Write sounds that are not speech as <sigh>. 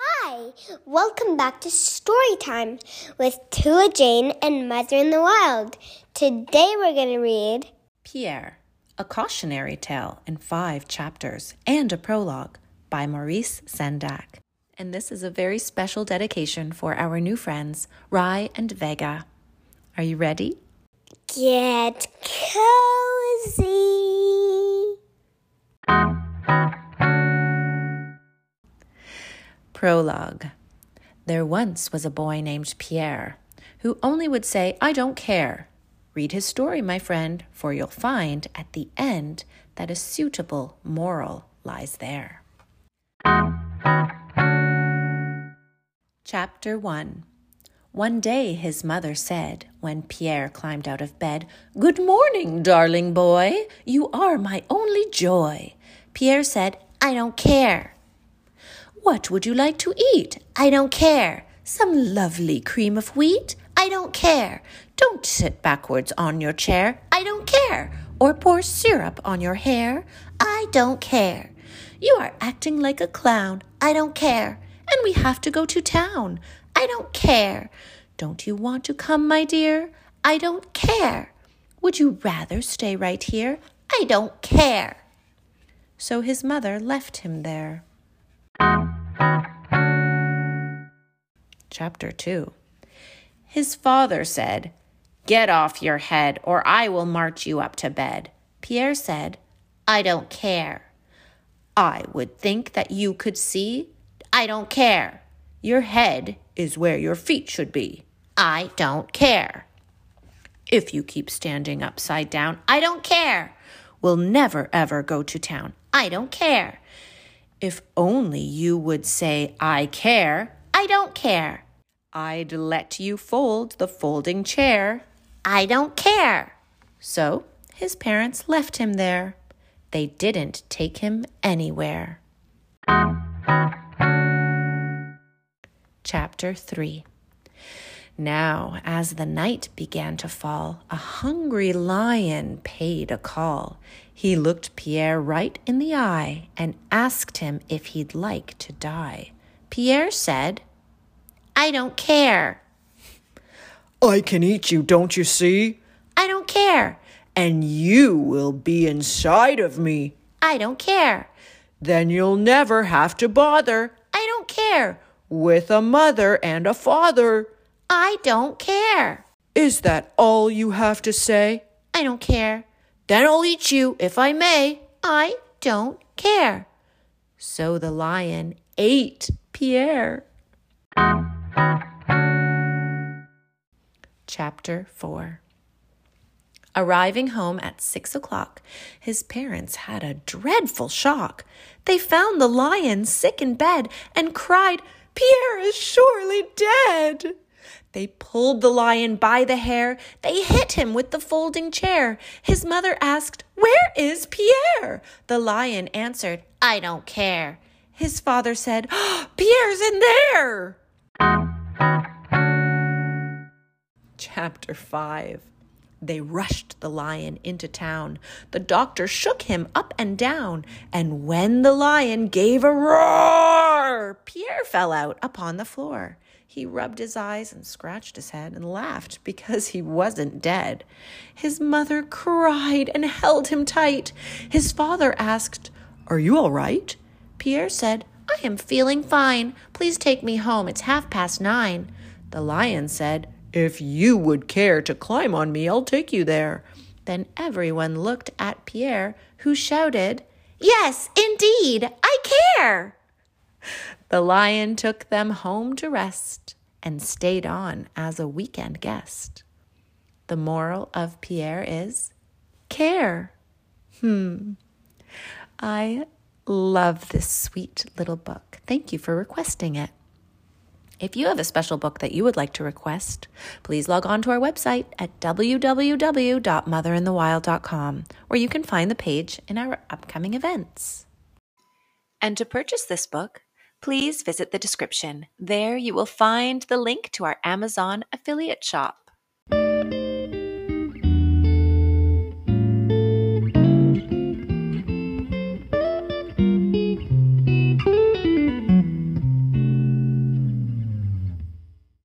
Hi, welcome back to Story Time with Tua Jane and Mother in the Wild. Today we're going to read Pierre, a cautionary tale in five chapters and a prologue by Maurice Sendak. And this is a very special dedication for our new friends, Rye and Vega. Are you ready? Get Cozy. Prologue There once was a boy named Pierre who only would say, I don't care. Read his story, my friend, for you'll find at the end that a suitable moral lies there. Chapter 1 One day his mother said, when Pierre climbed out of bed, Good morning, darling boy. You are my only joy. Pierre said, I don't care. What would you like to eat? I don't care. Some lovely cream of wheat? I don't care. Don't sit backwards on your chair. I don't care. Or pour syrup on your hair. I don't care. You are acting like a clown. I don't care. And we have to go to town. I don't care. Don't you want to come, my dear? I don't care. Would you rather stay right here? I don't care. So his mother left him there. Chapter 2 His father said, Get off your head, or I will march you up to bed. Pierre said, I don't care. I would think that you could see. I don't care. Your head is where your feet should be. I don't care. If you keep standing upside down, I don't care. We'll never ever go to town. I don't care. If only you would say, I care. I don't care. I'd let you fold the folding chair. I don't care. So his parents left him there. They didn't take him anywhere. Chapter 3 Now, as the night began to fall, a hungry lion paid a call. He looked Pierre right in the eye and asked him if he'd like to die. Pierre said, I don't care. I can eat you, don't you see? I don't care. And you will be inside of me. I don't care. Then you'll never have to bother. I don't care. With a mother and a father. I don't care. Is that all you have to say? I don't care. Then I'll eat you, if I may. I don't care. So the lion ate Pierre. Chapter 4 Arriving home at six o'clock, his parents had a dreadful shock. They found the lion sick in bed and cried, Pierre is surely dead. They pulled the lion by the hair. They hit him with the folding chair. His mother asked, Where is Pierre? The lion answered, I don't care. His father said, oh, <gasps> Pierre's in there. Chapter 5 They rushed the lion into town. The doctor shook him up and down, and when the lion gave a roar, Pierre fell out upon the floor. He rubbed his eyes and scratched his head and laughed because he wasn't dead. His mother cried and held him tight. His father asked, Are you all right? Pierre said, I am feeling fine. Please take me home. It's half past nine. The lion said, If you would care to climb on me, I'll take you there. Then everyone looked at Pierre, who shouted, Yes, indeed, I care. The lion took them home to rest and stayed on as a weekend guest. The moral of Pierre is care. Hmm. I love this sweet little book. Thank you for requesting it. If you have a special book that you would like to request, please log on to our website at www.motherinthewild.com, where you can find the page in our upcoming events. And to purchase this book, please visit the description. There you will find the link to our Amazon affiliate shop.